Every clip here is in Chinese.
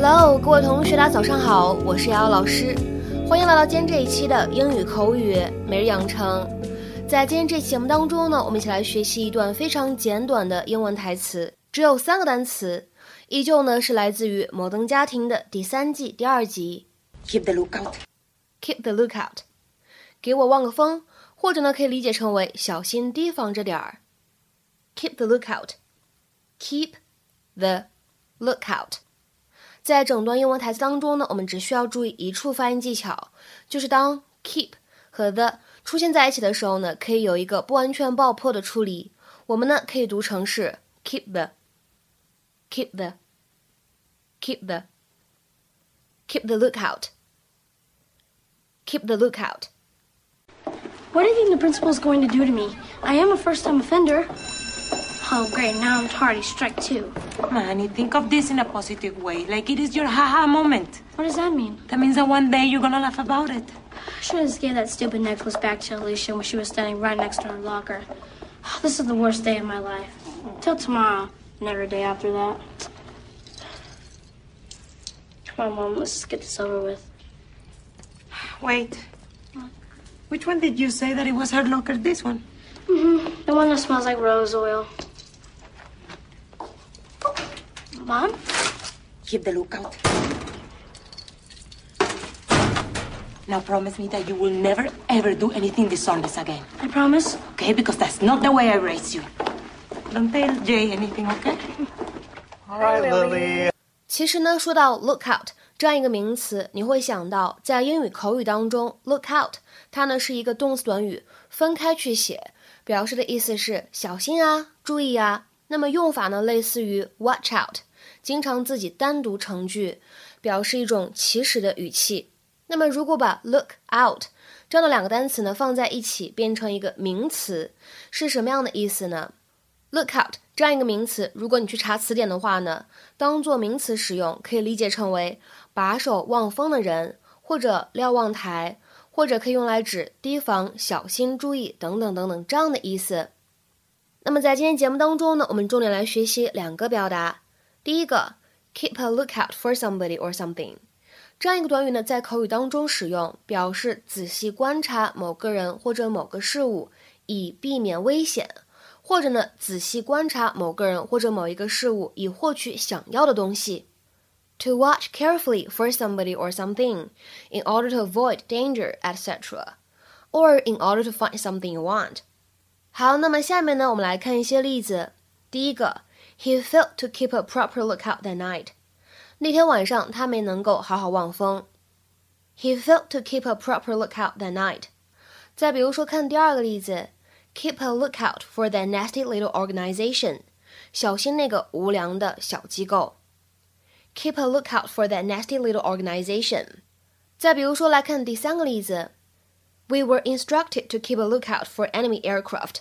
Hello，各位同学，大家早上好，我是瑶瑶老师，欢迎来到今天这一期的英语口语每日养成。在今天这期节目当中呢，我们一起来学习一段非常简短的英文台词，只有三个单词，依旧呢是来自于《摩登家庭》的第三季第二集。Keep the lookout. Keep the lookout，给我望个风，或者呢可以理解成为小心提防着点儿。Keep the lookout. Keep the lookout. 在整段英文台词当中呢，我们只需要注意一处发音技巧，就是当 keep 和 the 出现在一起的时候呢，可以有一个不完全爆破的处理。我们呢可以读成是 keep the，keep the，keep the，keep the lookout，keep the lookout。What do you think the principal is going to do to me? I am a first-time offender. Oh, great. Now I'm tardy strike two. Manny, think of this in a positive way. Like it is your haha moment. What does that mean? That means that one day you're gonna laugh about it. I should have just gave that stupid necklace back to Alicia when she was standing right next to her locker. This is the worst day of my life. Till tomorrow, and every day after that. Come on, Mom. Let's get this over with. Wait. Which one did you say that it was her locker? This one. Mm-hmm. The one that smells like rose oil. Mom? Keep the lookout. Now promise me that you will never ever do anything dishonest again. I promise. Okay? Because that's not the way I raised you. Don't tell Jay anything, okay? All right, Lily. 其实呢，说到 lookout 这样一个名词，你会想到在英语口语当中，lookout 它呢是一个动词短语，分开去写，表示的意思是小心啊，注意啊。那么用法呢，类似于 watch out， 经常自己单独成句，表示一种祈使的语气。那么，如果把 look out 这样的两个单词呢放在一起，变成一个名词，是什么样的意思呢？look out 这样一个名词，如果你去查词典的话呢，当做名词使用，可以理解成为把守望风的人，或者瞭望台，或者可以用来指提防、小心、注意等等等等这样的意思。那么在今天节目当中呢，我们重点来学习两个表达。第一个，keep a lookout for somebody or something。这样一个短语呢，在口语当中使用，表示仔细观察某个人或者某个事物，以避免危险；或者呢，仔细观察某个人或者某一个事物，以获取想要的东西。To watch carefully for somebody or something in order to avoid danger, etc., or in order to find something you want. 好，那么下面呢，我们来看一些例子。第一个 ，He failed to keep a proper lookout that night. 那天晚上，他没能够好好望风。He failed to keep a proper lookout that night. 再比如说，看第二个例子，Keep a lookout for that nasty little organization. 小心那个无良的小机构。Keep a lookout for that nasty little organization. 再比如说，来看第三个例子，We were instructed to keep a lookout for enemy aircraft.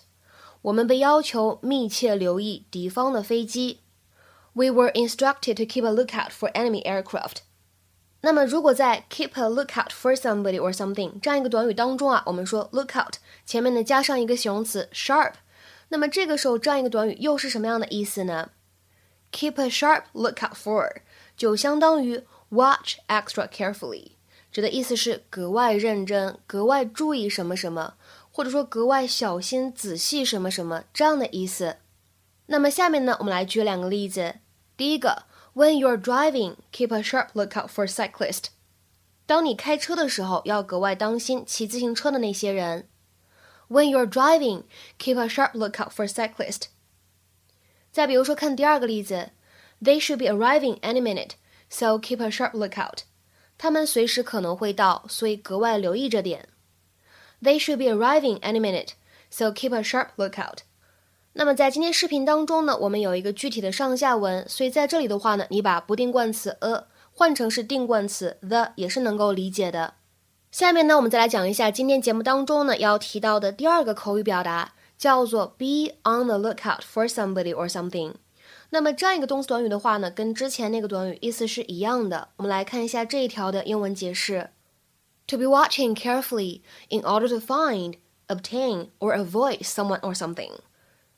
我们被要求密切留意敌方的飞机。We were instructed to keep a lookout for enemy aircraft. 那么，如果在 keep a lookout for somebody or something 这样一个短语当中啊，我们说 lookout 前面呢加上一个形容词 sharp，那么这个时候这样一个短语又是什么样的意思呢？Keep a sharp lookout for 就相当于 watch extra carefully，指的意思是格外认真、格外注意什么什么，或者说格外小心、仔细什么什么这样的意思。那么下面呢，我们来举两个例子。第一个，When you're driving, keep a sharp lookout for cyclists。当你开车的时候，要格外当心骑自行车的那些人。When you're driving, keep a sharp lookout for cyclists。再比如说，看第二个例子，They should be arriving any minute, so keep a sharp lookout。他们随时可能会到，所以格外留意着点。They should be arriving any minute, so keep a sharp lookout。那么在今天视频当中呢，我们有一个具体的上下文，所以在这里的话呢，你把不定冠词 a 换成是定冠词 the 也是能够理解的。下面呢，我们再来讲一下今天节目当中呢要提到的第二个口语表达，叫做 be on the lookout for somebody or something。那么这样一个动词短语的话呢，跟之前那个短语意思是一样的。我们来看一下这一条的英文解释 ：to be watching carefully in order to find, obtain or avoid someone or something。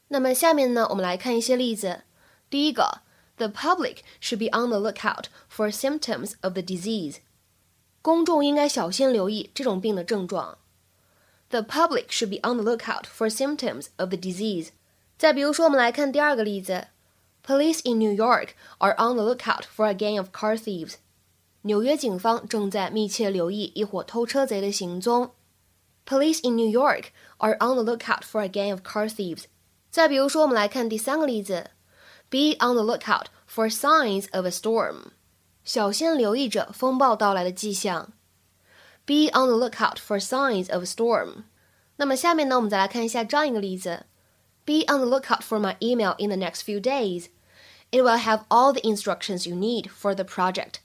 那么下面呢，我们来看一些例子。第一个 The public should be on the lookout for symptoms of the disease. 公众应该小心留意这种病的症状。The public should be on the lookout for symptoms of the disease. 再比如说，我们来看第二个例子：Police in New York are on the lookout for a gang of car thieves. 纽约警方正在密切留意一伙偷车贼的行踪。Police in New York are on the lookout for a gang of car thieves. 再比如说，我们来看第三个例子。Be on the lookout for signs of a storm. 小心留意着风暴到来的迹象。Be on the lookout for signs of a storm. 那么下面呢，我们再来看一下这样一个例子：Be on the lookout for my email in the next few days. It will have all the instructions you need for the project.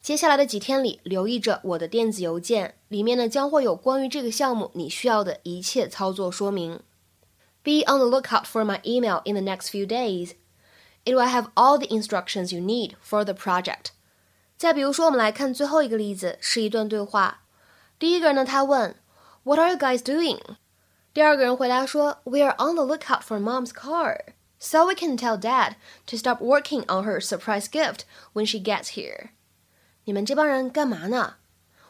接下来的几天里，留意着我的电子邮件，里面呢将会有关于这个项目你需要的一切操作说明。Be on the lookout for my email in the next few days. It will have all the instructions you need for the project. 再比如说，我们来看最后一个例子，是一段对话。第一个人呢，他问，What are you guys doing？第二个人回答说，We are on the lookout for Mom's car, so we can tell Dad to stop working on her surprise gift when she gets here。你们这帮人干嘛呢？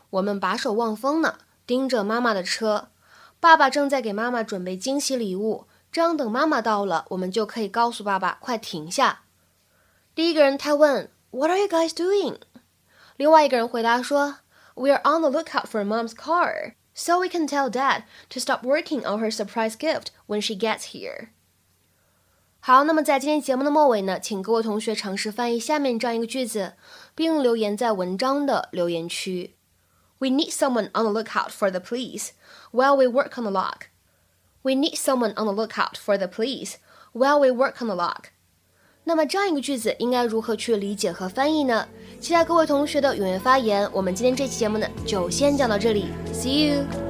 我们把守望风呢，盯着妈妈的车。爸爸正在给妈妈准备惊喜礼物。这样等妈妈到了，我们就可以告诉爸爸快停下。第一个人他问 What are you guys doing？另外一个人回答说 We are on the lookout for Mom's car, so we can tell Dad to stop working on her surprise gift when she gets here。好，那么在今天节目的末尾呢，请各位同学尝试翻译下面这样一个句子，并留言在文章的留言区。We need someone on the lookout for the police while we work on the lock. We need someone on the lookout for the police while we work on the lock.。那么这样一个句子应该如何去理解和翻译呢？期待各位同学的踊跃发言。我们今天这期节目呢，就先讲到这里，See you。